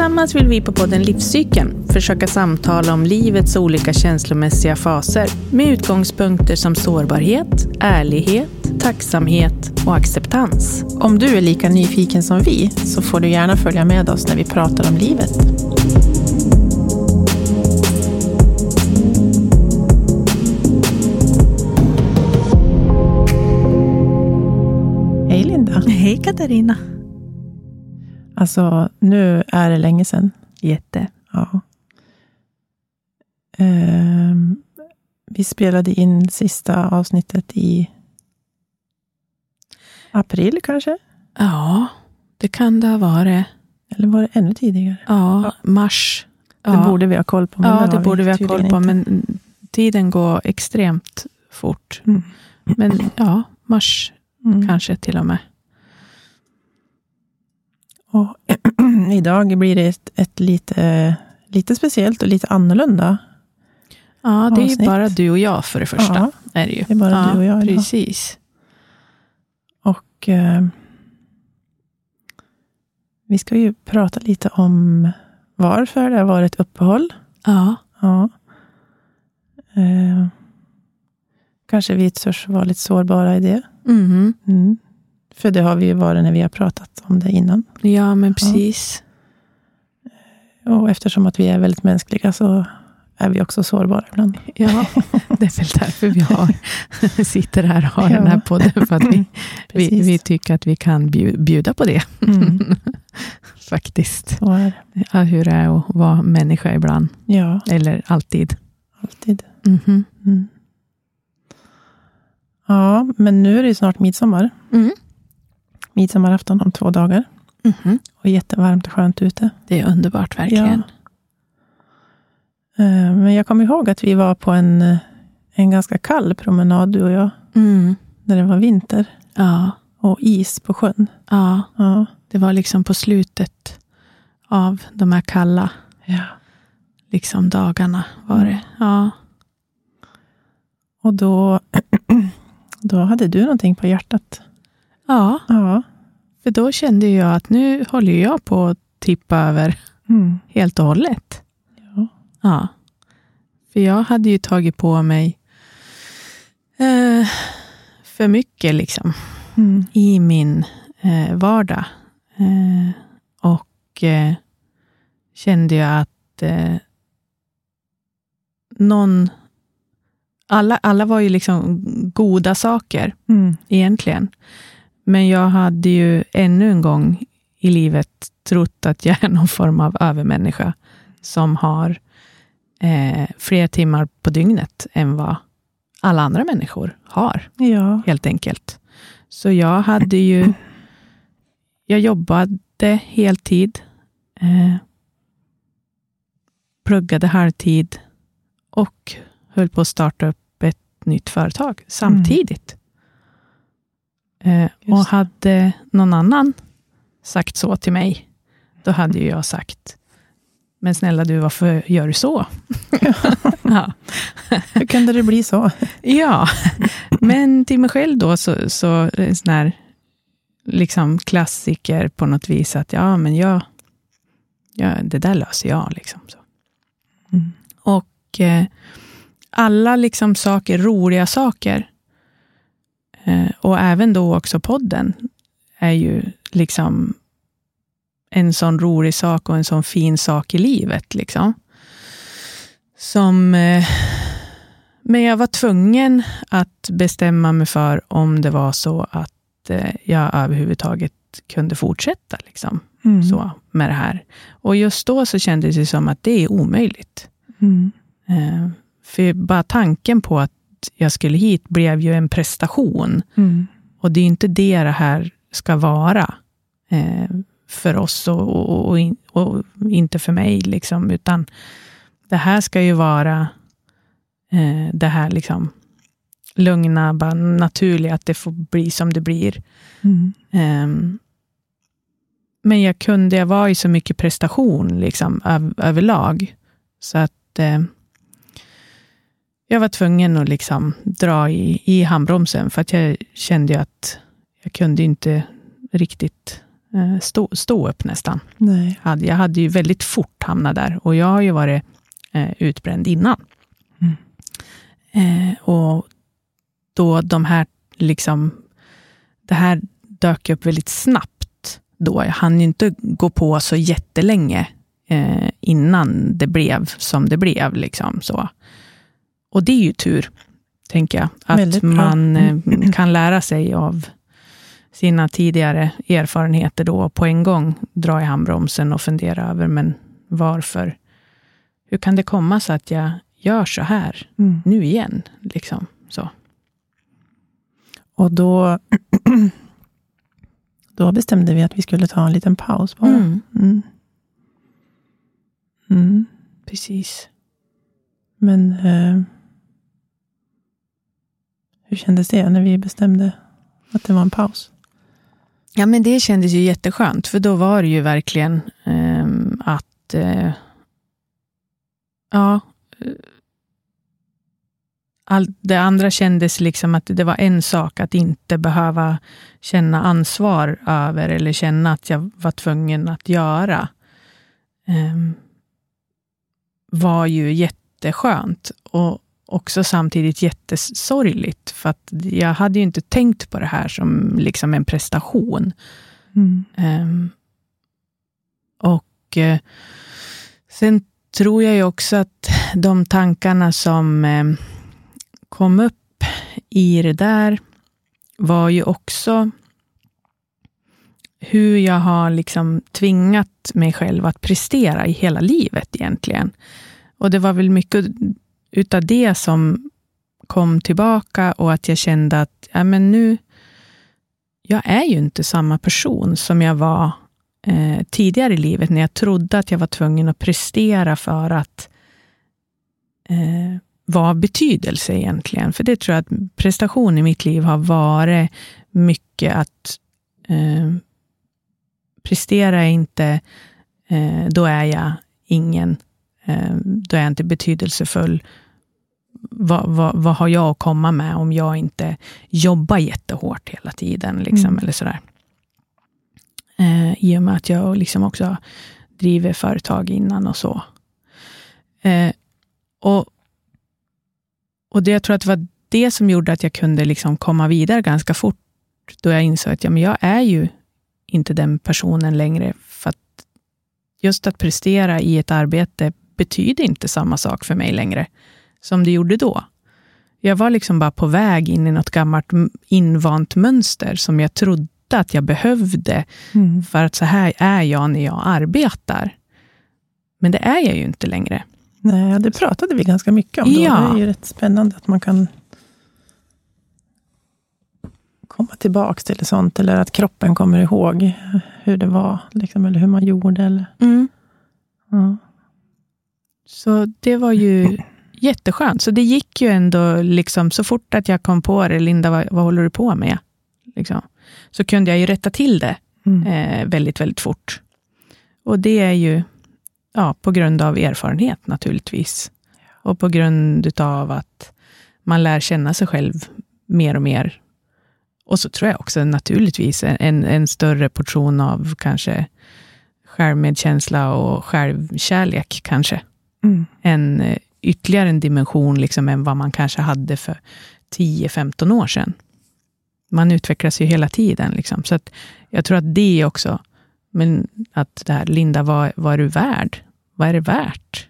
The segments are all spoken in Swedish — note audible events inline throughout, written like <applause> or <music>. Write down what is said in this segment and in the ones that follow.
Tillsammans vill vi på podden Livscykeln försöka samtala om livets olika känslomässiga faser med utgångspunkter som sårbarhet, ärlighet, tacksamhet och acceptans. Om du är lika nyfiken som vi så får du gärna följa med oss när vi pratar om livet. Hej Linda. Hej Katarina. Alltså, nu är det länge sedan. Jätte. Ja. Ehm, vi spelade in sista avsnittet i april kanske? Ja, det kan det ha varit. Eller var det ännu tidigare? Ja, mars. Det Ja. borde vi ha koll på. Ja, det borde vi ha koll på, inte. men tiden går extremt fort. Mm. Men ja, mars Mm. kanske till och med. Och <clears throat> idag blir det ett, ett lite, lite speciellt och lite annorlunda. Ja, det är ju Avsnitt. bara du och jag för det första. Ja, Är det, ju. det är bara ja, du och jag idag. Precis. Och eh, vi ska ju prata lite om varför det har varit uppehåll. Ja, Ja. Eh, kanske vi törs vara lite sårbara i det. mhm. Mm. För det har vi ju varit när vi har pratat om det innan. ja men precis. Och eftersom att vi är väldigt mänskliga så är vi också sårbara ibland. Ja, <laughs> det är väl därför vi har, <laughs> sitter här och har Ja. den här podden. För att vi, <laughs> vi, vi tycker att vi kan bju- bjuda på det. Mm. Faktiskt. Så är det. Ja, hur det är att vara människa ibland. Ja, Eller alltid. alltid. Mhm. Mm. Ja, men nu är det snart midsommar. Mm. Midsommarafton om två dagar. Mhm. Och jättevarmt och skönt ute. Det är underbart verkligen. Eh, Men jag kommer ihåg att vi var på en, eh, en ganska kall promenad, du och jag, Mm. när det var vinter. Ja, Och is på sjön. ja, Ja. det var liksom på slutet av de här kalla ja. liksom, dagarna. var Mm. det. Ja. Och då, <clears throat> då hade du någonting på hjärtat. ja, Ja. För då kände jag att nu håller jag på att tippa över Mm. helt och hållet. Ja. Ja. För jag hade ju tagit på mig eh, för mycket liksom Mm. i min eh, vardag. Eh, och eh, kände jag att eh, någon... Alla, alla var ju liksom goda saker Mm. egentligen. Men jag hade ju ännu en gång i livet trott att jag är någon form av övermänniska som har eh, fler timmar på dygnet än vad alla andra människor har, Ja. helt enkelt. Så jag hade ju... Jag jobbade heltid, eh, pluggade halvtid och höll på att starta upp ett nytt företag samtidigt. Eh, och hade någon annan sagt så till mig, då hade ju jag sagt, men snälla du, varför gör du så? <laughs> ja. Hur kunde det bli så? ja, men till mig själv då så, så en sån här liksom klassiker på något vis, att ja, men jag, ja, det där löser jag. Liksom, så. Mm. Och eh, alla liksom saker, roliga saker, eh, och även då också podden, är ju liksom en sån rolig sak och en sån fin sak i livet. Liksom. Som... Eh, men jag var tvungen att bestämma mig för om det var så att eh, jag överhuvudtaget kunde fortsätta liksom, Mm. så, med det här. Och just då så kändes det som att det är omöjligt. Mm. Eh, för bara tanken på att jag skulle hit blev ju en prestation. Mm. Och det är inte det det här ska vara eh, för oss och, och, och, in, och inte för mig. Liksom, utan det här ska ju vara eh, det här liksom lugna, bara naturliga, att det får bli som det blir. Mm. Ehm, men jag kunde, jag var i så mycket prestation liksom, öv, överlag. Så att eh, jag var tvungen att liksom dra i, i handbromsen, för att jag kände att jag kunde inte riktigt eh, stå, stå upp nästan. Nej. Jag hade ju väldigt fort hamnat där och jag har ju varit eh, utbränd innan. Mm. Eh, och då de här, liksom, det här dök upp väldigt snabbt då. Jag hann ju inte gå på så jättelänge innan det blev som det blev. Liksom, så. Och det är ju tur, tänker jag. Att man eh, <clears throat> kan lära sig av sina tidigare erfarenheter då på en gång dra i handbromsen och fundera över, men varför? Hur kan det komma sig att jag gör så här Mm. nu igen? Liksom, så. Och då, <clears throat> då bestämde vi att vi skulle ta en liten paus bara. Mm, Mm. Mm. precis. Men eh, hur kändes det när vi bestämde att det var en paus? Ja, men det kändes ju jätteskönt, för då var det ju verkligen eh, att... Eh, ja. Eh, all, det andra kändes liksom att det var en sak att inte behöva känna ansvar över eller känna att jag var tvungen att göra. Eh, var ju jätteskönt och också samtidigt jättesorgligt. För att jag hade ju inte tänkt på det här som liksom en prestation. Mm. Ehm, och eh, sen tror jag ju också att de tankarna som eh, kom upp i det där var ju också hur jag har liksom tvingat mig själv att prestera i hela livet egentligen. Och det var väl mycket utav det som kom tillbaka och att jag kände att ja, men nu, jag är ju inte samma person som jag var eh, tidigare i livet, när jag trodde att jag var tvungen att prestera för att eh, vara av betydelse egentligen. För det tror jag att prestation i mitt liv har varit mycket att eh, prestera inte, eh, då är jag ingen, eh, då är jag inte betydelsefull. Vad, vad, vad har jag att komma med om jag inte jobbar jättehårt hela tiden? Liksom, Mm. eller sådär. Eh, I och med att jag liksom också driver företag innan och så. Eh, och, och det, jag tror att det var det som gjorde att jag kunde liksom komma vidare ganska fort, då jag insåg att ja, men jag är ju inte den personen längre. För att just att prestera i ett arbete betyder inte samma sak för mig längre, som det gjorde då. Jag var liksom bara på väg in i något gammalt invant mönster som jag trodde att jag behövde Mm. för att så här är jag när jag arbetar. Men det är jag ju inte längre. Nej, det pratade vi ganska mycket om då. Ja. Det är ju rätt spännande att man kan komma tillbaka till sånt, eller att kroppen kommer ihåg hur det var, liksom, eller hur man gjorde. Eller, ja. Så det var ju <laughs> jätteskönt. Så det gick ju ändå, liksom, så fort att jag kom på det, Linda, vad, vad håller du på med? Liksom. Så kunde jag ju rätta till det Mm. eh, väldigt, väldigt fort. Och det är ju ja, på grund av erfarenhet naturligtvis. Och på grund av att man lär känna sig själv mer och mer. Och så tror jag också naturligtvis en, en större portion av kanske självmedkänsla och självkärlek kanske. Mm. En eh, ytterligare en dimension liksom än vad man kanske hade för 10-15 år sedan. Man utvecklas ju hela tiden. Liksom. Så att jag tror att det också, men att det här, Linda, vad, vad är du värd? Vad är det värt?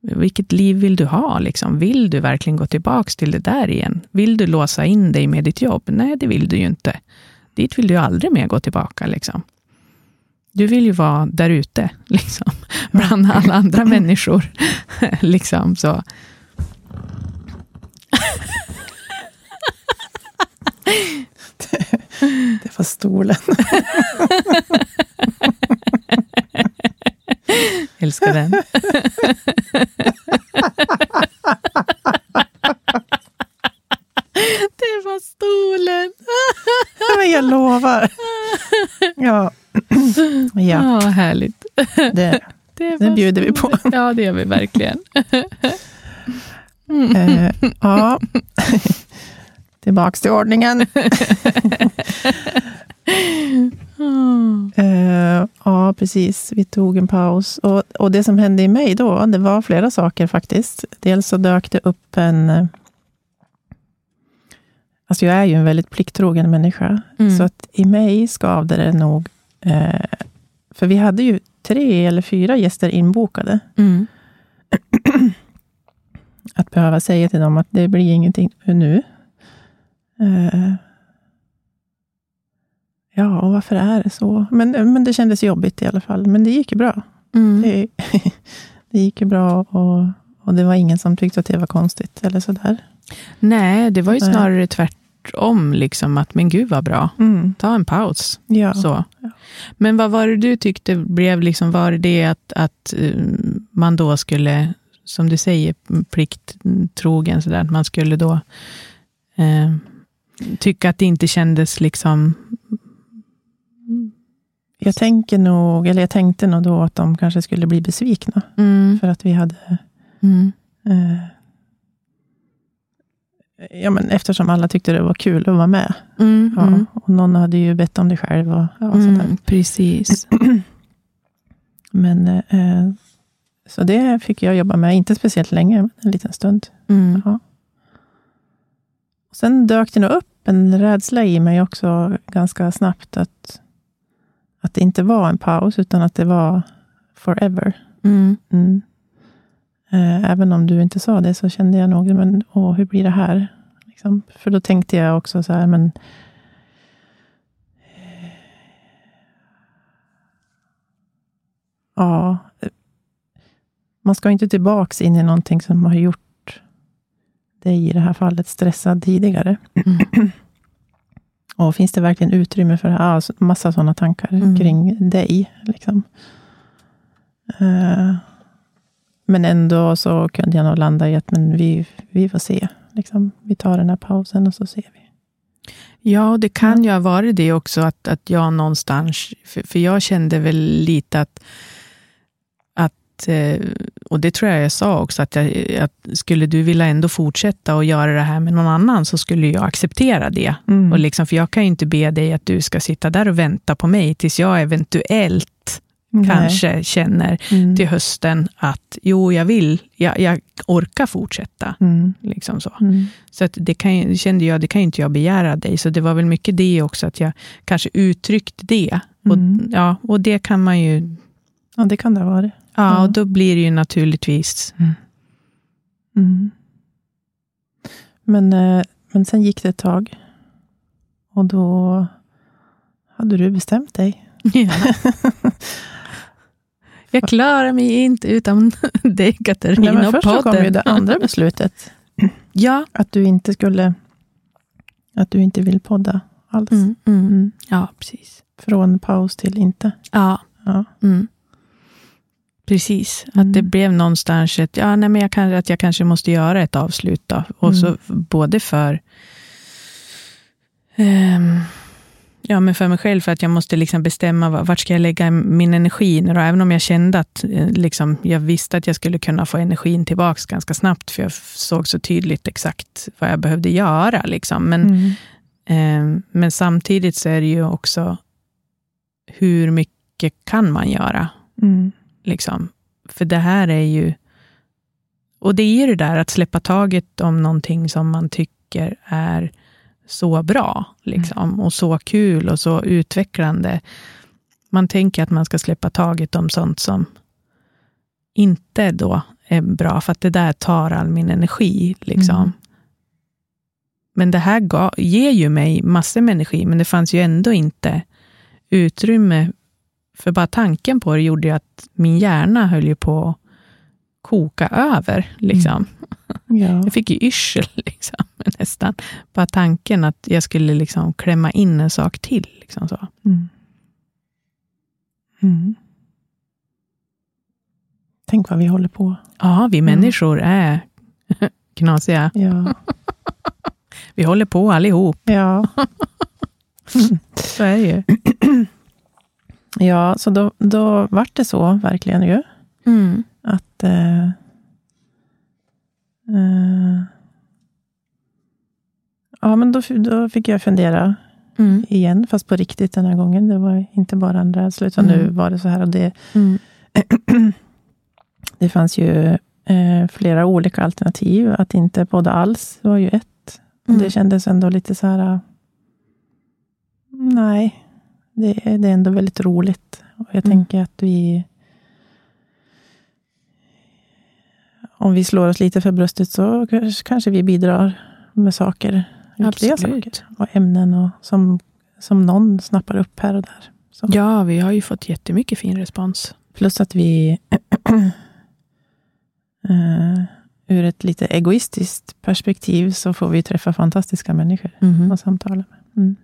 Vilket liv vill du ha? Liksom? Vill du verkligen gå tillbaka till det där igen? Vill du låsa in dig med ditt jobb? Nej, det vill du ju inte. Dit vill du ju aldrig mer gå tillbaka. Liksom. Du vill ju vara där ute, <laughs> liksom, bland alla andra <laughs> människor. <laughs> liksom, så. Det var stolen. Älskar den. det var stolen. Men <laughs> jag lovar. Ja, <clears throat> ja Ja, härligt. det, <laughs> Det, det bjuder vi på. Ja, det gör vi verkligen. <laughs> Eh, ja. Tillbaks till ordningen. Mm. Uh, ja, precis. Vi tog en paus. Och, och det som hände i mig då, det var flera saker faktiskt. Dels så dök det upp en... Eh, alltså jag är ju en väldigt plikttrogen människa. Mm. Så att i mig skavde det nog... Uh, för vi hade ju tre eller fyra gäster inbokade. Mm. <clears throat> att behöva säga till dem att det blir ingenting nu. Uh, ja, och varför är det så? Men, men det kändes jobbigt i alla fall. Men det gick ju bra. Mm. Det, <laughs> det gick ju bra och, och det var ingen som tyckte att det var konstigt eller sådär. Nej, det var ju snarare tvärtom. Liksom, att men gud vad bra. Mm. Ta en paus. Ja. Så. Men vad var det du tyckte blev, liksom, var det att, att uh, man då skulle som du säger, plikttrogen, så där, att man skulle då eh, tycka att det inte kändes liksom... Jag tänker nog, eller jag tänkte nog då att de kanske skulle bli besvikna, mm. för att vi hade... Mm. Eh, ja, men eftersom alla tyckte det var kul att vara med. Mm, ja, mm. och någon hade ju bett om det själv. Och, ja, mm, precis. <clears throat> men eh, så det fick jag jobba med, inte speciellt länge, men en liten stund. Mm. Ja. Sen dök det nog upp en rädsla i mig också ganska snabbt, att, att det inte var en paus, utan att det var forever. Eh, även om du inte sa det, så kände jag nog, men åh, hur blir det här? Liksom. För då tänkte jag också så här, men Ja, man ska inte tillbaka in i någonting som har gjort dig, i det här fallet, stressad tidigare. Mm. Och finns det verkligen utrymme för ja, massa sådana tankar mm. kring dig? Liksom. Uh, men ändå så kunde jag nog landa i att men vi, vi får se. Liksom. Vi tar den här pausen och så ser vi. Ja, det kan ju ha varit det också, att, att jag någonstans... För, för jag kände väl lite att Eh, och det tror jag jag sa också, att, jag, att skulle du vilja ändå fortsätta och göra det här med någon annan, så skulle jag acceptera det. Mm. Och liksom, för jag kan ju inte be dig att du ska sitta där och vänta på mig, tills jag eventuellt Nej. kanske känner mm. till hösten att jo, jag vill, jag, jag orkar fortsätta. Mm. Liksom så mm. så att det kan, kände jag, det kan inte jag begära dig. Så det var väl mycket det också, att jag kanske uttryckte det. Och, mm. ja, och det kan man ju... Ja, det kan det ha varit. Ja, och då blir det ju naturligtvis... Mm. Mm. Men, eh, men sen gick det ett tag. Och då hade du bestämt dig. Ja. <laughs> Jag klarar mig inte utan <laughs> dig, Katarina. Nej, men först så kom ju det andra <laughs> beslutet. ja. Att du inte skulle... Att du inte vill podda alls. Mm, mm. Mm. Ja, precis. Från paus till inte. Ja. ja. Mm. Precis, mm. att det blev någonstans ett, ja, nej, men jag kan, att jag kanske måste göra ett avslut. Då. Och mm. så både för um, ja, men för mig själv, för att jag måste liksom bestämma vart ska jag lägga min energi nu då? Även om jag kände att eh, liksom, jag visste att jag skulle kunna få energin tillbaka ganska snabbt, för jag såg så tydligt exakt vad jag behövde göra. Liksom. Men, mm. eh, men samtidigt så är det ju också, hur mycket kan man göra? Mm. Liksom. För det här är ju... Och det är ju det där att släppa taget om någonting som man tycker är så bra, liksom, mm. och så kul och så utvecklande. Man tänker att man ska släppa taget om sånt som inte då är bra, för att det där tar all min energi. Liksom. Mm. Men det här ga, ger ju mig massor med energi, men det fanns ju ändå inte utrymme för bara tanken på det gjorde ju att min hjärna höll ju på att koka över. Liksom. Mm. Ja. Jag fick ju yrsel liksom, <laughs> nästan. Bara tanken att jag skulle liksom klämma in en sak till. Liksom så. Mm. Mm. Tänk vad vi håller på. Ja, vi mm. människor är <laughs> knasiga. Ja. <laughs> vi håller på allihop. Ja. så är det ju. <clears throat> Ja, så då, då vart det så verkligen ju. Mm. Att eh, eh, Ja, men då, då fick jag fundera mm. igen, fast på riktigt den här gången. Det var inte bara en rädsla, utan mm. nu var det så här. Och det, mm. <clears throat> det fanns ju eh, flera olika alternativ. Att inte podda alls var ju ett. Mm. Det kändes ändå lite så här... Nej, det, det är ändå väldigt roligt. Och jag mm. tänker att vi... Om vi slår oss lite för bröstet så kanske vi bidrar med saker. Viktiga saker. Och ämnen och som, som någon snappar upp här och där. Så. Ja, vi har ju fått jättemycket fin respons. Plus att vi uh, <clears throat> ur ett lite egoistiskt perspektiv så får vi träffa fantastiska människor mm. och samtala med. Mm.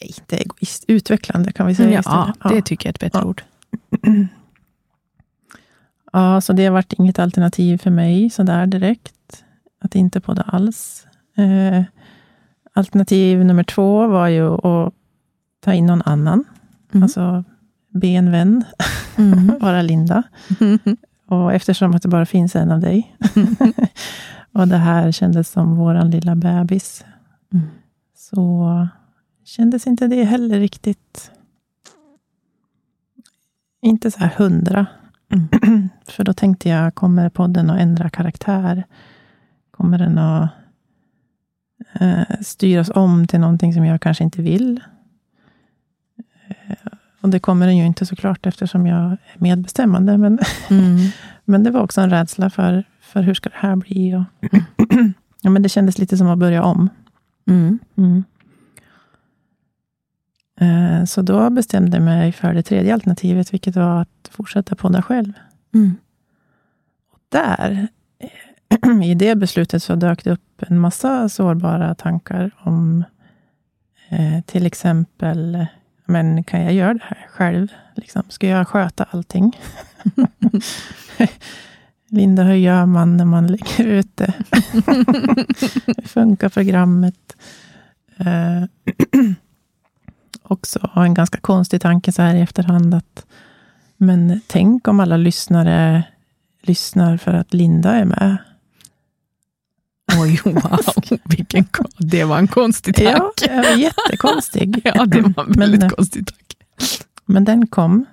Inte egoist, utvecklande kan vi säga ja, istället. Ja, det tycker jag är ett bättre ja. ord. <clears throat> Ja, så det har varit inget alternativ för mig sådär direkt. Att inte podda alls. Eh, alternativ nummer två var ju att ta in någon annan. Mm. Alltså be en vän mm. <laughs> vara Linda. Mm. Och eftersom att det bara finns en av dig. <laughs> och det här kändes som vår lilla bebis. Mm. Så kändes inte det heller riktigt... Inte så här hundra. Mm. <clears throat> För då tänkte jag, kommer podden att ändra karaktär? Kommer den att eh, styras om till någonting som jag kanske inte vill? Eh, och det kommer den ju inte såklart, eftersom jag är medbestämmande. Men, mm. <laughs> men det var också en rädsla för, för hur ska det här bli? Och <clears throat> ja, men det kändes lite som att börja om. Mm. Mm. Eh, så då bestämde jag mig för det tredje alternativet, vilket var att fortsätta podda själv. Mm. Och där, <clears throat> i det beslutet, så dök det upp en massa sårbara tankar om eh, till exempel, men kan jag göra det här själv? Liksom, ska jag sköta allting? <laughs> Linda, hur gör man när man lägger ut det? <laughs> hur funkar programmet? Eh, <clears throat> också en ganska konstig tanke så här i efterhand. att Men tänk om alla lyssnare lyssnar för att Linda är med. Oj, wow. Vilken, det var en konstig tanke. Ja, jättekonstig. <laughs> ja, det var en väldigt men, konstig tanke. Men den kom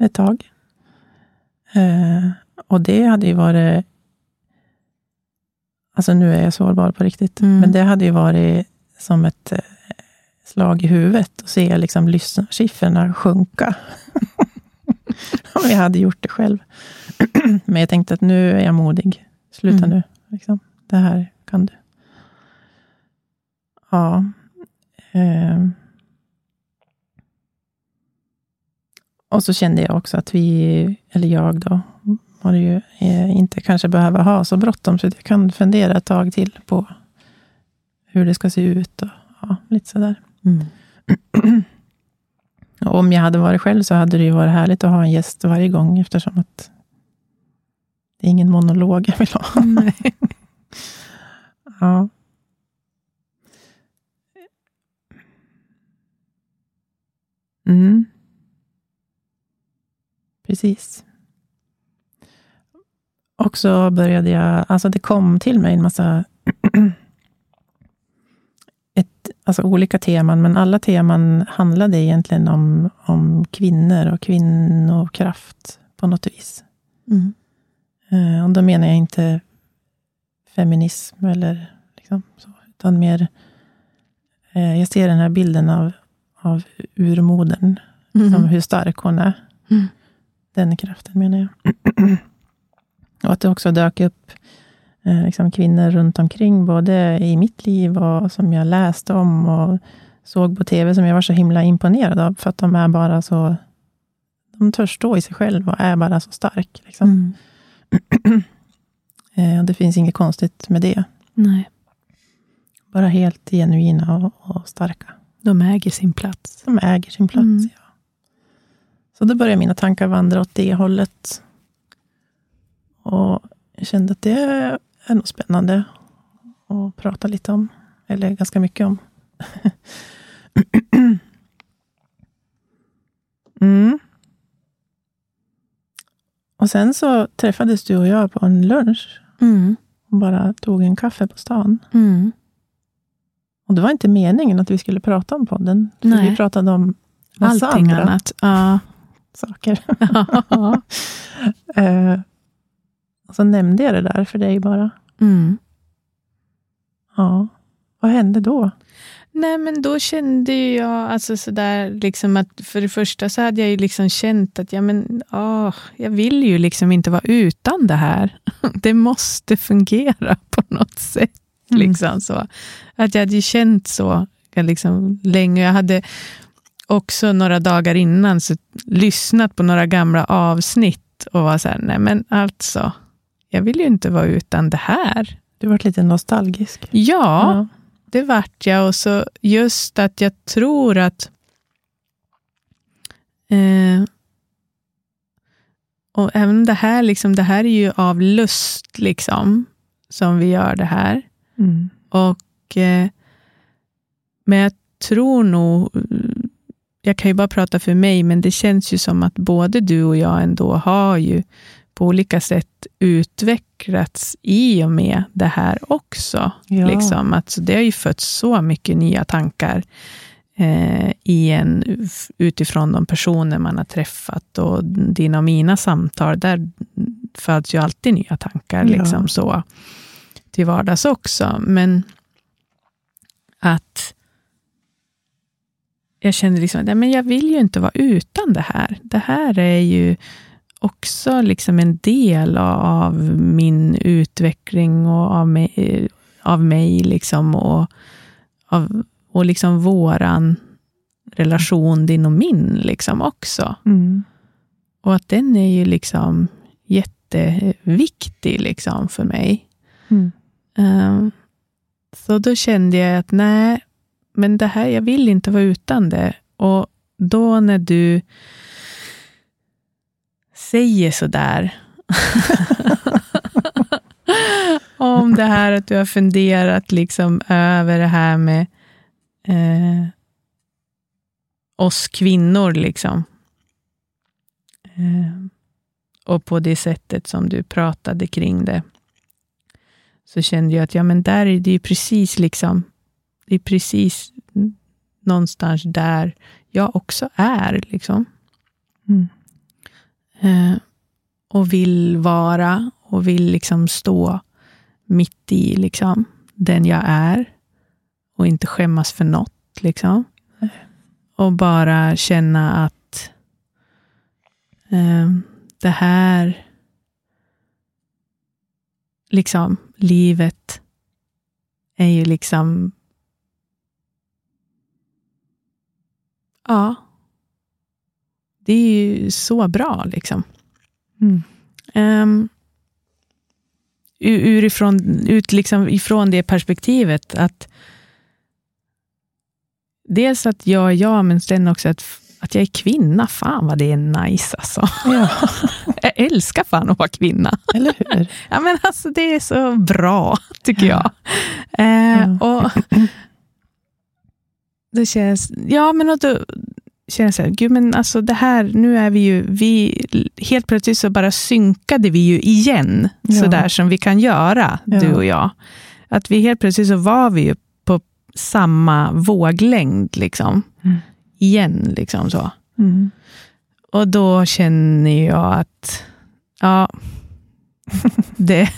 ett tag. Eh, och det hade ju varit... Alltså nu är jag sårbar på riktigt, mm. men det hade ju varit som ett eh, slag i huvudet och se liksom lyssnarsiffrorna sjunka. <laughs> Om jag hade gjort det själv. <clears throat> Men jag tänkte att nu är jag modig. Sluta mm. nu. Liksom. Det här kan du. Ja. Eh. Och så kände jag också att vi, eller jag då, var det ju, eh, inte kanske behöver ha så bråttom, så jag kan fundera ett tag till på hur det ska se ut och ja, lite sådär. Mm. <clears throat> om jag hade varit själv så hade det ju varit härligt att ha en gäst varje gång, eftersom att det är ingen monolog jag vill ha. Nej. <laughs> ja. Mm. Precis. Och så började jag, alltså det kom till mig en massa <clears throat> alltså olika teman, men alla teman handlade egentligen om, om kvinnor och kvinnokraft på något vis. Mm. Eh, och då menar jag inte feminism eller liksom så, utan mer... Eh, jag ser den här bilden av, av urmodern, mm. som hur stark hon är. Mm. Den kraften menar jag. <clears throat> och att det också dök upp eh, liksom kvinnor runt omkring, både i mitt liv och som jag läste om och såg på TV, som jag var så himla imponerad av, för att de är bara så... De törs stå i sig själva och är bara så stark. Liksom. Mm. <clears throat> eh, det finns inget konstigt med det. Nej. Bara helt genuina och, och, starka. De äger sin plats. De äger sin plats, mm. ja. Så då började mina tankar vandra åt det hållet. Och jag kände att det är nog spännande att prata lite om. Eller ganska mycket om. <clears throat> mm. Och sen så träffades du och jag på en lunch. Mm. Och bara tog en kaffe på stan. Mm. Och det var inte meningen att vi skulle prata om podden. För Nej. vi pratade om massa Allting andra annat. Ja. saker. Ja. <laughs> <laughs> Eh, och så nämnde jag det där för dig bara. Mm. Ja. Vad hände då? Nej, men då kände jag alltså sådär, liksom att för det första så hade jag ju liksom känt att ja, men, åh, jag vill ju liksom inte vara utan det här. <laughs> Det måste fungera <laughs> på något sätt. Mm. Liksom så. Att jag hade ju känt så liksom, länge. Jag hade också några dagar innan så lyssnat på några gamla avsnitt och var så här, nej men alltså, jag vill ju inte vara utan det här. Du var lite nostalgisk. Ja, det vart jag. Och så just att jag tror att eh, och även det här, liksom, det här är ju av lust liksom, som vi gör det här. Mm. Och, eh, men jag tror nog, jag kan ju bara prata för mig, men det känns ju som att både du och jag ändå har ju på olika sätt utvecklats i och med det här också. Ja. Liksom. Alltså, det har ju fötts så mycket nya tankar eh, i en, utifrån de personer man har träffat. Och dina och mina samtal, där föds ju alltid nya tankar. Ja. Liksom, så till vardags också. Men att jag kände liksom, nej, men jag vill ju inte vara utan det här. Det här är ju också liksom en del av min utveckling och av mig, av mig liksom och, av, och liksom våran relation, din och min, liksom också. Mm. Och att den är ju liksom jätteviktig liksom för mig. Mm. Um, så då kände jag att nej, men det här, jag vill inte vara utan det. Och då när du säger sådär <laughs> om det här att du har funderat liksom över det här med eh, oss kvinnor. liksom. Eh, och på det sättet som du pratade kring det så kände jag att ja, men där är det ju precis liksom, det är precis någonstans där jag också är. liksom. Mm. Eh, och vill vara och vill liksom stå mitt i liksom, den jag är och inte skämmas för något. Liksom. Och bara känna att eh, det här liksom, livet är ju liksom... Ja. Det är ju så bra, liksom. Mm. Um, urifrån, ut liksom ifrån det perspektivet att dels att jag är jag, men sen också att, att jag är kvinna. Fan vad det är nice alltså. Ja, <laughs> Jag älskar fan att vara kvinna. eller hur? <laughs> Ja, men alltså, det är så bra, tycker jag. Eh, Ja. och <laughs> det känns, ja, men och då känns jag, gud, men alltså det här, nu är vi ju, vi, helt plötsligt så bara synkade vi ju igen, Ja. så där som vi kan göra, Ja. du och jag. Att vi helt plötsligt så var vi ju på samma våglängd, liksom. Mm. Igen, liksom så. Mm. Och då känner jag att, ja, <laughs> det,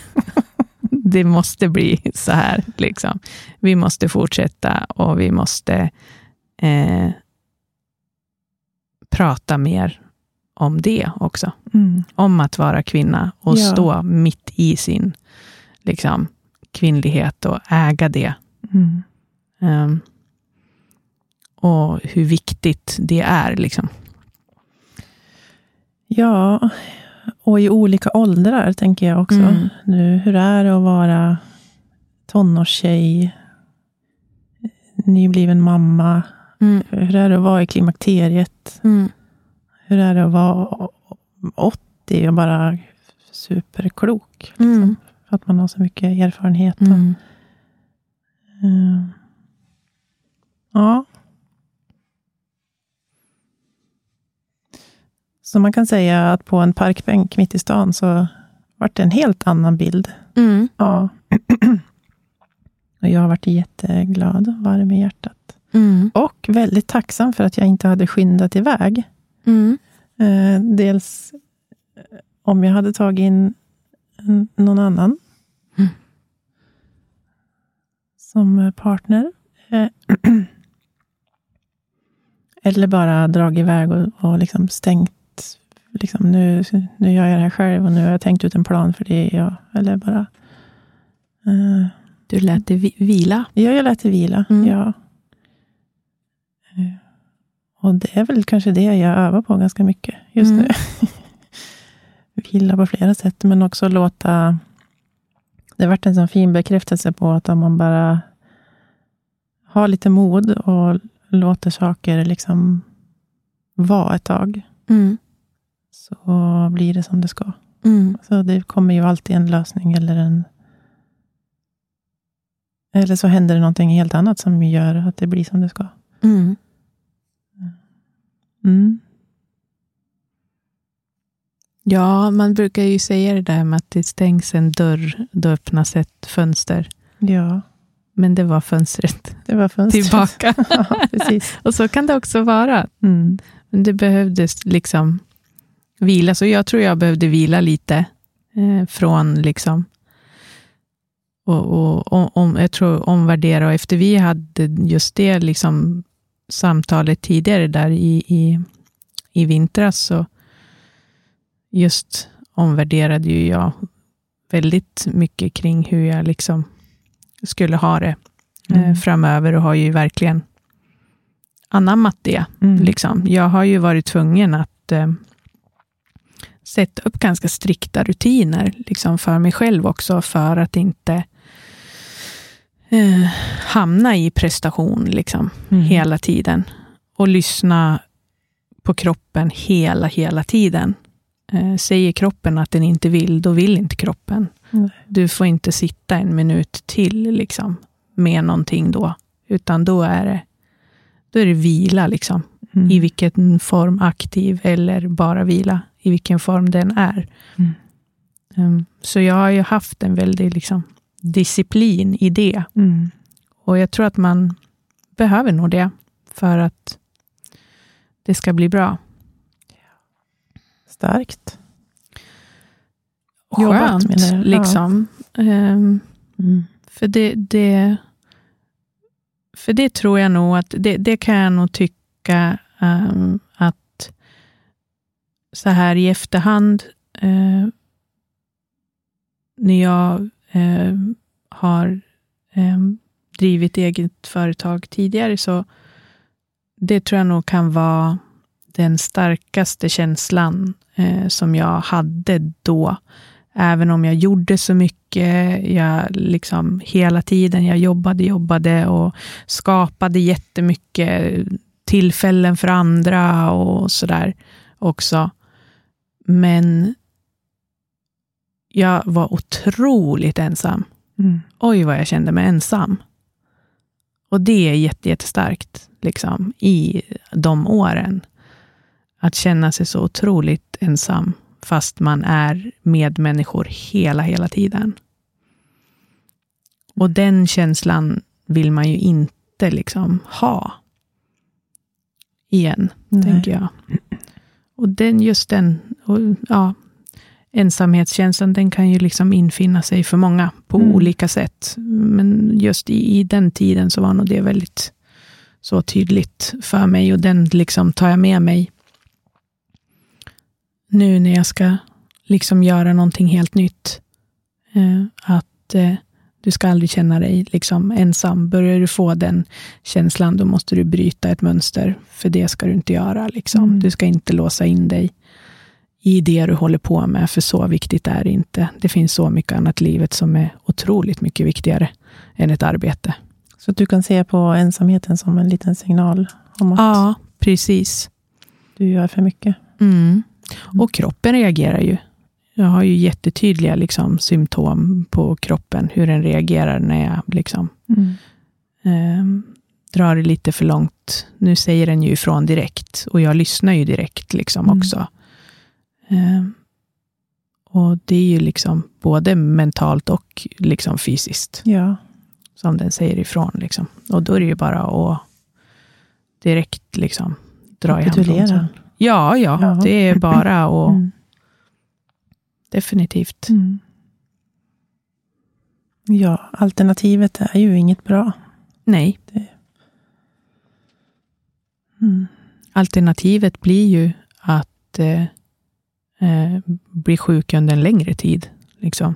<laughs> det måste bli så här. Liksom. Vi måste fortsätta och vi måste eh, prata mer om det också. Mm. Om att vara kvinna och Ja. stå mitt i sin liksom, kvinnlighet och äga det. Mm. Ehm, och hur viktigt det är. Liksom. Ja, och i olika åldrar tänker jag också. Mm. Nu, hur är det att vara tonårstjej, nybliven mamma? Mm. Hur är det att vara i klimakteriet? Mm. Hur är det att vara 80 och bara superklok? Mm. För att man har så mycket erfarenhet. Och, eh, ja. Så man kan säga att på en parkbänk mitt i stan så vart det en helt annan bild. Mm. Ja. <clears throat> Och jag har varit jätteglad och varm i hjärtat. Mm. Och väldigt tacksam för att jag inte hade skyndat iväg. Mm. Eh, dels eh, om jag hade tagit in någon annan Mm. som eh, partner. Eh, <clears throat> eller bara dragit iväg och, och liksom stängt. Liksom, nu, nu gör jag det här själv och nu har jag tänkt ut en plan för det. Ja, eller bara... eh, Du lät det vi- vila. Ja, jag lät det vila. Mm. Ja. Och det är väl kanske det jag övar på ganska mycket just Mm. <laughs> nu. vila på flera sätt, men också låta... Det har varit en sån fin bekräftelse på att om man bara har lite mod och låter saker liksom vara ett tag, Mm. så blir det som det ska. Mm. Så det kommer ju alltid en lösning eller en... Eller så händer det någonting helt annat som gör att det blir som det ska. Mm. Mm. Ja, man brukar ju säga det där med att det stängs en dörr, då öppnas ett fönster. Ja, Men det var fönstret det var fönstret. tillbaka. <laughs> ja, precis. <laughs> Och så kan det också vara. Mm. Men det behövdes liksom vila. Så jag tror jag behövde vila lite eh, från liksom och, och, och om, jag tror omvärdera. Och efter vi hade just det liksom samtalet tidigare där i, i, i vintras, så just omvärderade ju jag väldigt mycket kring hur jag liksom skulle ha det eh, Mm. framöver och har ju verkligen anammat det. Mm. Liksom. Jag har ju varit tvungen att eh, sätta upp ganska strikta rutiner liksom, för mig själv också, för att inte eh, hamna i prestation liksom, Mm. hela tiden. Och lyssna på kroppen hela, hela tiden. Eh, säger kroppen att den inte vill, då vill inte kroppen. Nej. Du får inte sitta en minut till liksom, med någonting då, utan då är det, då är det vila. Liksom Mm. i vilken form, aktiv eller bara vila, i vilken form den är. Mm. Um, så jag har ju haft en väldig liksom, disciplin i det. Mm. Och jag tror att man behöver nog det för att det ska bli bra. Starkt. Jobbat, Skönt, du? Ja. liksom. Ehm, Mm. För det, det, för det tror jag nog att, det, det kan jag nog tycka ehm, att så här i efterhand, eh, när jag eh, har eh, drivit eget företag tidigare, så det tror jag nog kan vara den starkaste känslan eh, som jag hade då. Även om jag gjorde så mycket, jag liksom hela tiden, jag jobbade, jobbade och skapade jättemycket tillfällen för andra och sådär också. Men jag var otroligt ensam. Mm. Oj, vad jag kände mig ensam. Och det är jätte, jättestarkt liksom, i de åren. Att känna sig så otroligt ensam, fast man är med människor hela, hela tiden. Och den känslan vill man ju inte liksom ha igen, Nej. tänker jag. Och den, just den, och, ja, ensamhetskänslan, den kan ju liksom infinna sig för många på Mm. olika sätt. Men just i, i den tiden så var nog det väldigt så tydligt för mig och den liksom tar jag med mig nu när jag ska liksom göra någonting helt nytt. Eh, att eh, du ska aldrig känna dig liksom ensam. Börjar du få den känslan, då måste du bryta ett mönster. För det ska du inte göra. Liksom. Mm. Du ska inte låsa in dig i det du håller på med, för så viktigt är det inte. Det finns så mycket annat i livet som är otroligt mycket viktigare än ett arbete. Så du kan se på ensamheten som en liten signal om att Ja, precis. du gör för mycket. Mm. Och kroppen reagerar ju. Jag har ju jättetydliga liksom, symptom på kroppen, hur den reagerar när jag liksom, Mm. eh, drar det lite för långt. Nu säger den ju ifrån direkt och jag lyssnar ju direkt liksom Mm. också. Eh, och det är ju liksom både mentalt och liksom fysiskt. Ja. som den säger ifrån. Liksom. Och då är det ju bara att direkt liksom, dra i handbromsen. Ja, ja, ja, det är bara <clears throat> att... Mm. Definitivt. Mm. Ja, alternativet är ju inget bra. Nej. Det. Mm. Alternativet blir ju att eh, eh, bli sjuk under en längre tid. Liksom.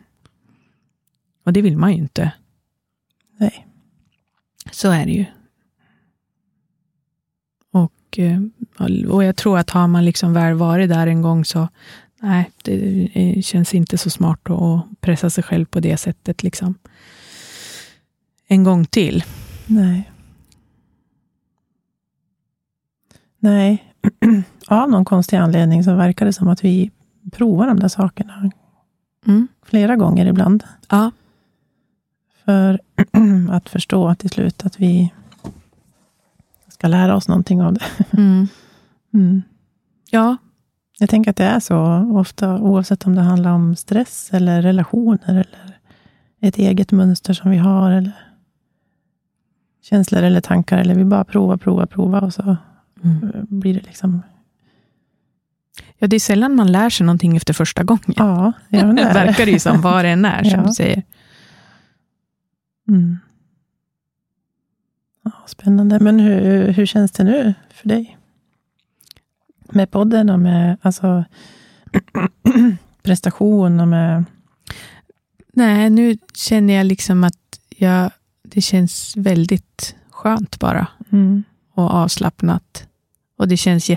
Och det vill man ju inte. Nej. Så är det ju. Och, eh, och jag tror att har man liksom väl varit där en gång så nej, det känns inte så smart att pressa sig själv på det sättet. Liksom. En gång till. Nej. Nej, <clears throat> av någon konstig anledning så verkar det som att vi provar de där sakerna mm. flera gånger ibland. Ja. För <clears throat> att förstå till slut att vi ska lära oss någonting av det. <laughs> Mm. Mm. Ja. Jag tänker att det är så ofta, oavsett om det handlar om stress eller relationer, eller ett eget mönster som vi har, eller känslor eller tankar, eller vi bara provar, provar, provar och så mm. blir det liksom Ja, det är sällan man lär sig någonting efter första gången. Ja, ja <laughs> det, verkar det ju som, vad det än är, som ja. du säger. Mm. Ja, spännande. Men hur, hur känns det nu för dig? Med podden och med alltså, <clears throat> prestation och med... Nej, nu känner jag liksom att jag, det känns väldigt skönt bara. Mm. Och avslappnat. Och det känns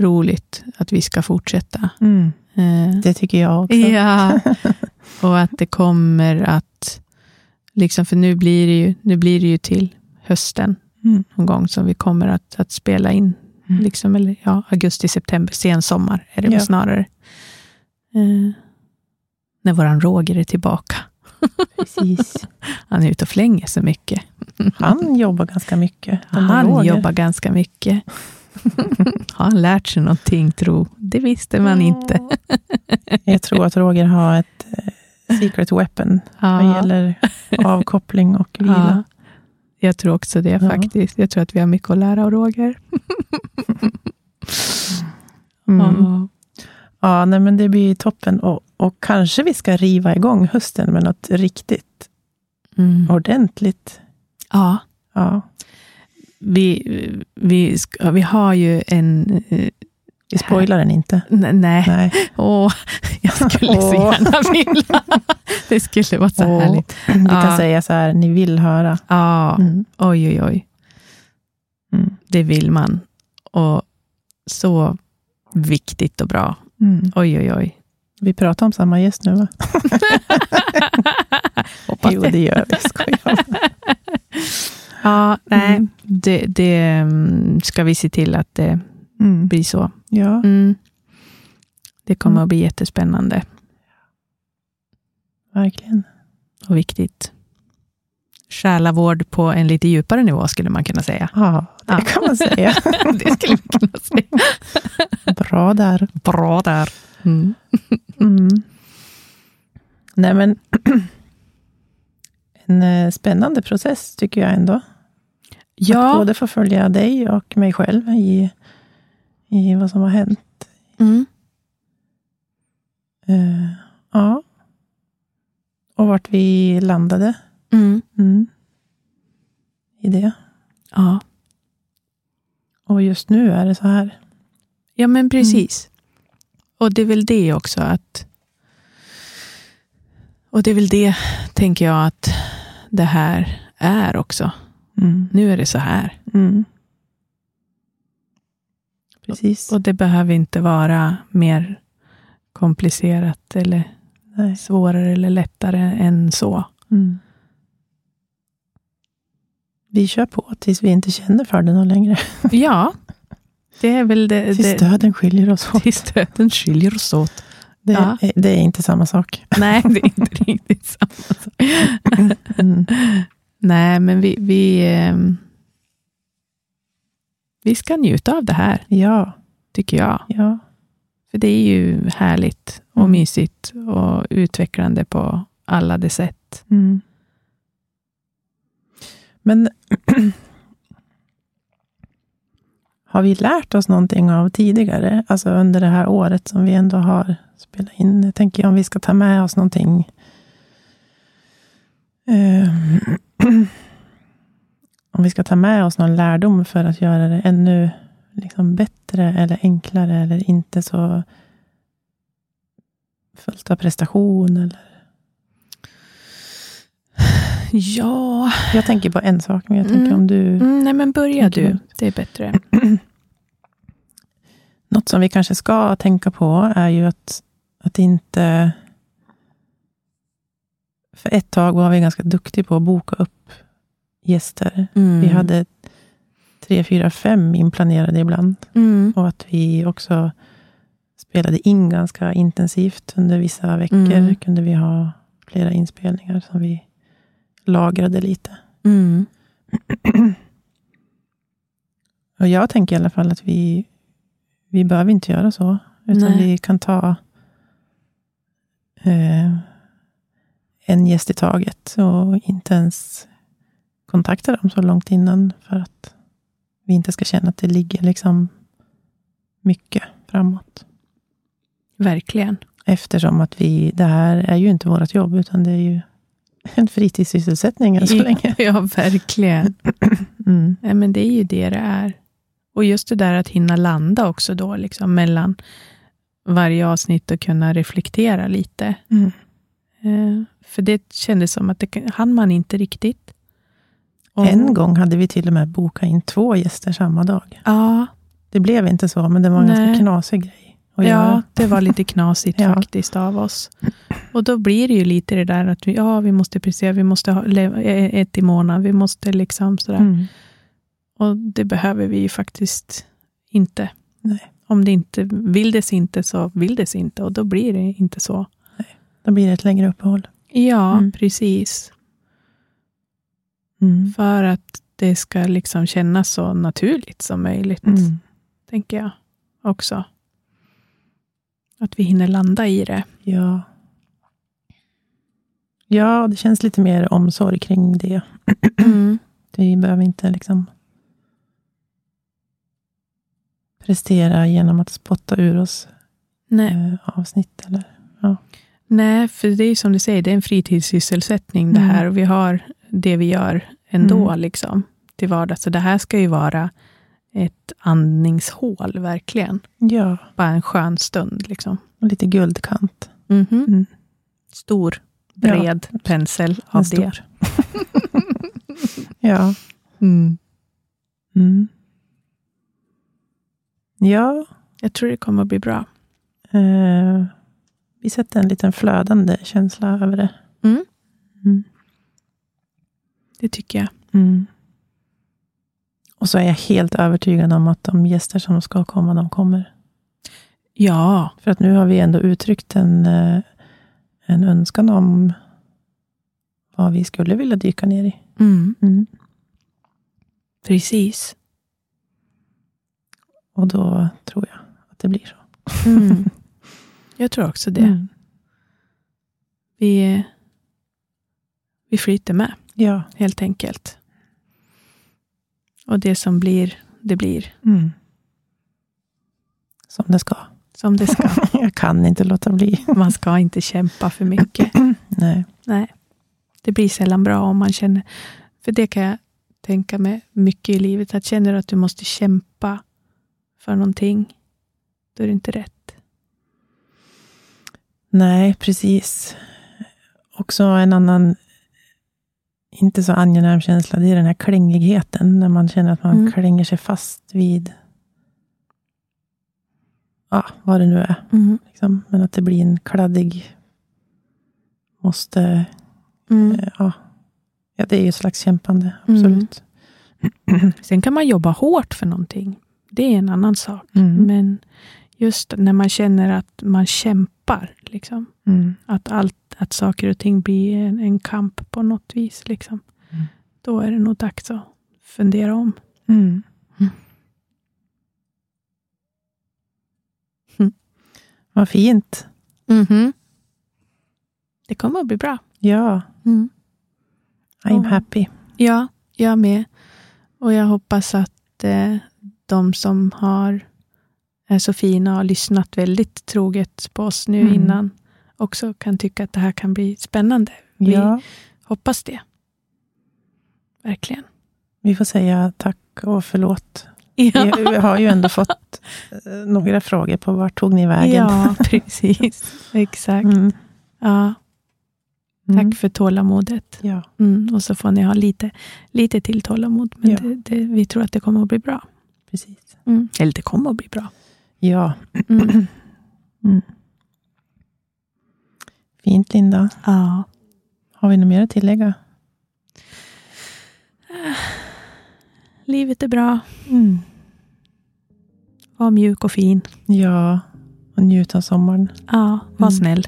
jätteroligt att vi ska fortsätta. Mm. Eh, det tycker jag också. <laughs> Ja, <laughs> och att det kommer att Liksom, för nu blir, det ju, nu blir det ju till hösten mm. någon gång som vi kommer att, att spela in. Mm. Liksom, eller ja, augusti, september, sen sommar är det ja. väl snarare. Eh, när våran Roger är tillbaka. Precis. <laughs> Han är ute och flänger så mycket. Han jobbar ganska mycket. Han Roger. jobbar ganska mycket. <laughs> har han lärt sig någonting, tro? Det visste man inte. <laughs> Jag tror att Roger har ett eh, secret weapon ja. vad gäller avkoppling och vila. Ja. Jag tror också det ja. faktiskt. Jag tror att vi har mycket att lära av Roger. <laughs> mm. Ja, nej, men det blir toppen. Och, och kanske vi ska riva igång hösten med något riktigt mm. ordentligt. Ja. ja. Vi, vi, ska, vi har ju en eh, vi spoilar den inte. N nej. nej. <laughs> Åh, jag skulle Åh. så gärna vilja. Det skulle vara så Åh. härligt. Vi kan säga så här, ni vill höra. Ja, mm. oj, oj, oj. Mm. Det vill man. Och så viktigt och bra. Mm. Oj, oj, oj. Vi pratar om samma gäst nu, va? Hoppas <laughs> <laughs> jo, det gör vi. Skojar. Ja, nej, mm. det, det mm, ska vi se till att det mm. blir så. Ja. Mm. Det kommer mm. att bli jättespännande. Verkligen. Och viktigt. Själavård på en lite djupare nivå, skulle man kunna säga. Ja, det ja. kan man säga. <laughs> det skulle man kunna säga. Bra där. Bra där. Mm. Nej, men <clears throat> en eh, spännande process tycker jag ändå. Ja. Att både få följa dig och mig själv i i vad som har hänt. Mm. Uh, ja. Och vart vi landade. Mm. Mm. I det. Ja. Och just nu är det så här. Ja, men precis. Mm. Och det är väl det också att... Och det är väl det, tänker jag, att det här är också. Mm. Nu är det så här. Mm. Precis. Och det behöver inte vara mer komplicerat eller Nej. svårare eller lättare än så. Mm. Vi kör på tills vi inte känner för det någon längre. ja, det är väl det. Tills döden skiljer oss åt. Tills döden skiljer oss åt. Det, ja. är, det är inte samma sak. <laughs> Nej, det är inte riktigt samma sak. Mm. Nej, men vi, vi, ehm, vi ska njuta av det här. Ja. Tycker jag. Ja. För det är ju härligt och mm. mysigt och utvecklande på alla de sätt. Mm. Men <clears throat> har vi lärt oss någonting av tidigare, alltså under det här året som vi ändå har spelat in? Jag tänker om vi ska ta med oss någonting. Eh, <clears throat> om vi ska ta med oss någon lärdom för att göra det ännu liksom bättre eller enklare eller inte så fullt av prestation? Eller? Ja. Jag tänker på en sak, men jag tänker Mm. om du... Mm, nej, men börja du? Det är bättre. <clears throat> Något som vi kanske ska tänka på är ju att, att inte... För ett tag var vi ganska duktiga på att boka upp gäster. Mm. Vi hade tre, fyra, fem inplanerade ibland. Mm. Och att vi också spelade in ganska intensivt. Under vissa veckor Mm. kunde vi ha flera inspelningar som vi lagrade lite. Mm. Och jag tänker i alla fall att vi, vi behöver inte göra så. Utan Nej. vi kan ta eh, en gäst i taget och inte ens kontakta dem så långt innan. För att vi inte ska känna att det ligger liksom mycket framåt. Verkligen. Eftersom att vi, det här är ju inte vårt jobb, utan det är ju en fritidssysselsättning än så länge. Ja, verkligen. <clears throat> Mm. Ja, men det är ju det det är. Och just det där att hinna landa också då, liksom mellan varje avsnitt och kunna reflektera lite. Mm. Eh, för det kändes som att det hann man inte riktigt. Och- En gång hade vi till och med bokat in två gäster samma dag. Ja, Det blev inte så, men det var en Nej. ganska knasig grej ja göra. det var lite knasigt <laughs> Ja. faktiskt av oss. Och då blir det ju lite det där att vi, ja, vi måste prestera, vi måste ha le- ett i månaden, vi måste liksom sådär. Mm. Och det behöver vi ju faktiskt inte. Nej. Om det inte vill det sig inte så vill det sig inte och då blir det inte så. Då blir det ett längre uppehåll. Ja, Mm. precis. Mm. För att det ska liksom kännas så naturligt som möjligt, Mm. tänker jag också. Att vi hinner landa i det. Ja. Ja, det känns lite mer omsorg kring det. Mm. Vi behöver inte liksom prestera genom att spotta ur oss Nej. eh, avsnitt. Eller? Nej, för det är som du säger, det är en fritidssysselsättning det Mm. här och vi har det vi gör ändå Mm. liksom till vardags. Så det här ska ju vara ett andningshål, verkligen. Ja, Bara en skön stund. Liksom. och lite guldkant. Mhm. Mm. Stor, bred pensel En av det. <laughs> Ja. Mm. Ja, Jag tror det kommer att bli bra. eh, vi sätter en liten flödande känsla över det. Mm. Mm. Det tycker jag. Mm. Och så är jag helt övertygad om att de gäster som ska komma, de kommer. Ja, För att nu har vi ändå uttryckt en, eh, en önskan om vad vi skulle vilja dyka ner i. mm. Mm. precis. Och då tror jag att det blir så. Mm. <laughs> Jag tror också det. Mm. Vi, vi flyter med, Ja. helt enkelt. Och det som blir, det blir Mm. Som det ska. som det ska. <laughs> Jag kan inte låta bli. Man ska inte kämpa för mycket. <clears throat> Nej. Nej, det blir sällan bra om man känner... För det kan jag tänka mig mycket i livet. Att känner du att du måste kämpa för någonting, då är det inte rätt. Nej, precis. Också en annan inte så angenäm känsla, det är den här klängigheten. När man känner att man Mm. klänger sig fast vid ja, vad det nu är. Liksom. Men att det blir en kladdig, måste, Mm. eh, ja. ja, det är ju ett slags kämpande, Mm. absolut. Sen kan man jobba hårt för någonting. Det är en annan sak. Mm. Men just när man känner att man kämpar, liksom, Mm. att, allt, att saker och ting blir en, en kamp på något vis, liksom, Mm. då är det nog dags att fundera om. Mm. Mm. Mm. <laughs> Vad fint. Mhm. Det kommer att bli bra. Ja, I'm Ja. happy. Ja, jag med. Och jag hoppas att eh, de som har är så fina och har lyssnat väldigt troget på oss nu mm. innan också kan tycka att det här kan bli spännande. Vi ja. hoppas det. Verkligen. Vi får säga tack och förlåt. Ja. Vi har ju ändå fått eh, några frågor på vart tog ni vägen? Ja, <laughs> precis. Exakt. Mm. Ja. Tack mm. för tålamodet. Ja. Mm, och så får ni ha lite, lite till tålamod. Men ja. det, det, vi tror att det kommer att bli bra. Precis. Mm. Eller det kommer att bli bra. Ja. Mm. Mm. Fint, Linda. Ja. Har vi något mer att tillägga? Livet är bra. Mm. Var mjuk och fin. Ja, och njut av sommaren. Ja, var mm. snäll.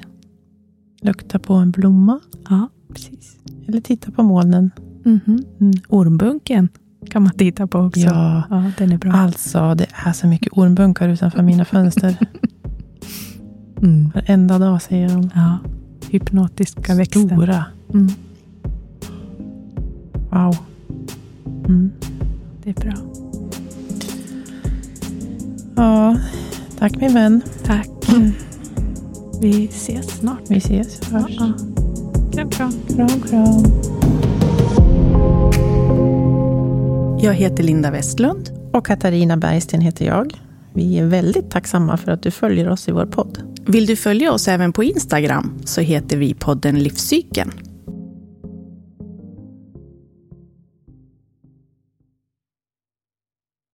Lukta på en blomma. Ja, precis. Eller titta på molnen. Mm -hmm. mm. Ormbunken kan man titta på också. Ja, ja, den är bra. Alltså, det är så mycket ormbunkar utanför mina fönster. <laughs> mm. Varenda dag säger de. Ja, hypnotiska växten. Stora. Mm. Wow. Mm. Det är bra. Ja, tack min vän. Tack. Vi ses snart. Vi ses. Hörs. Ja, Kram, kram. Kram, kram. Jag heter Linda Westlund. Och Katarina Bergsten heter jag. Vi är väldigt tacksamma för att du följer oss i vår podd. Vill du följa oss även på Instagram så heter vi podden Livscykeln.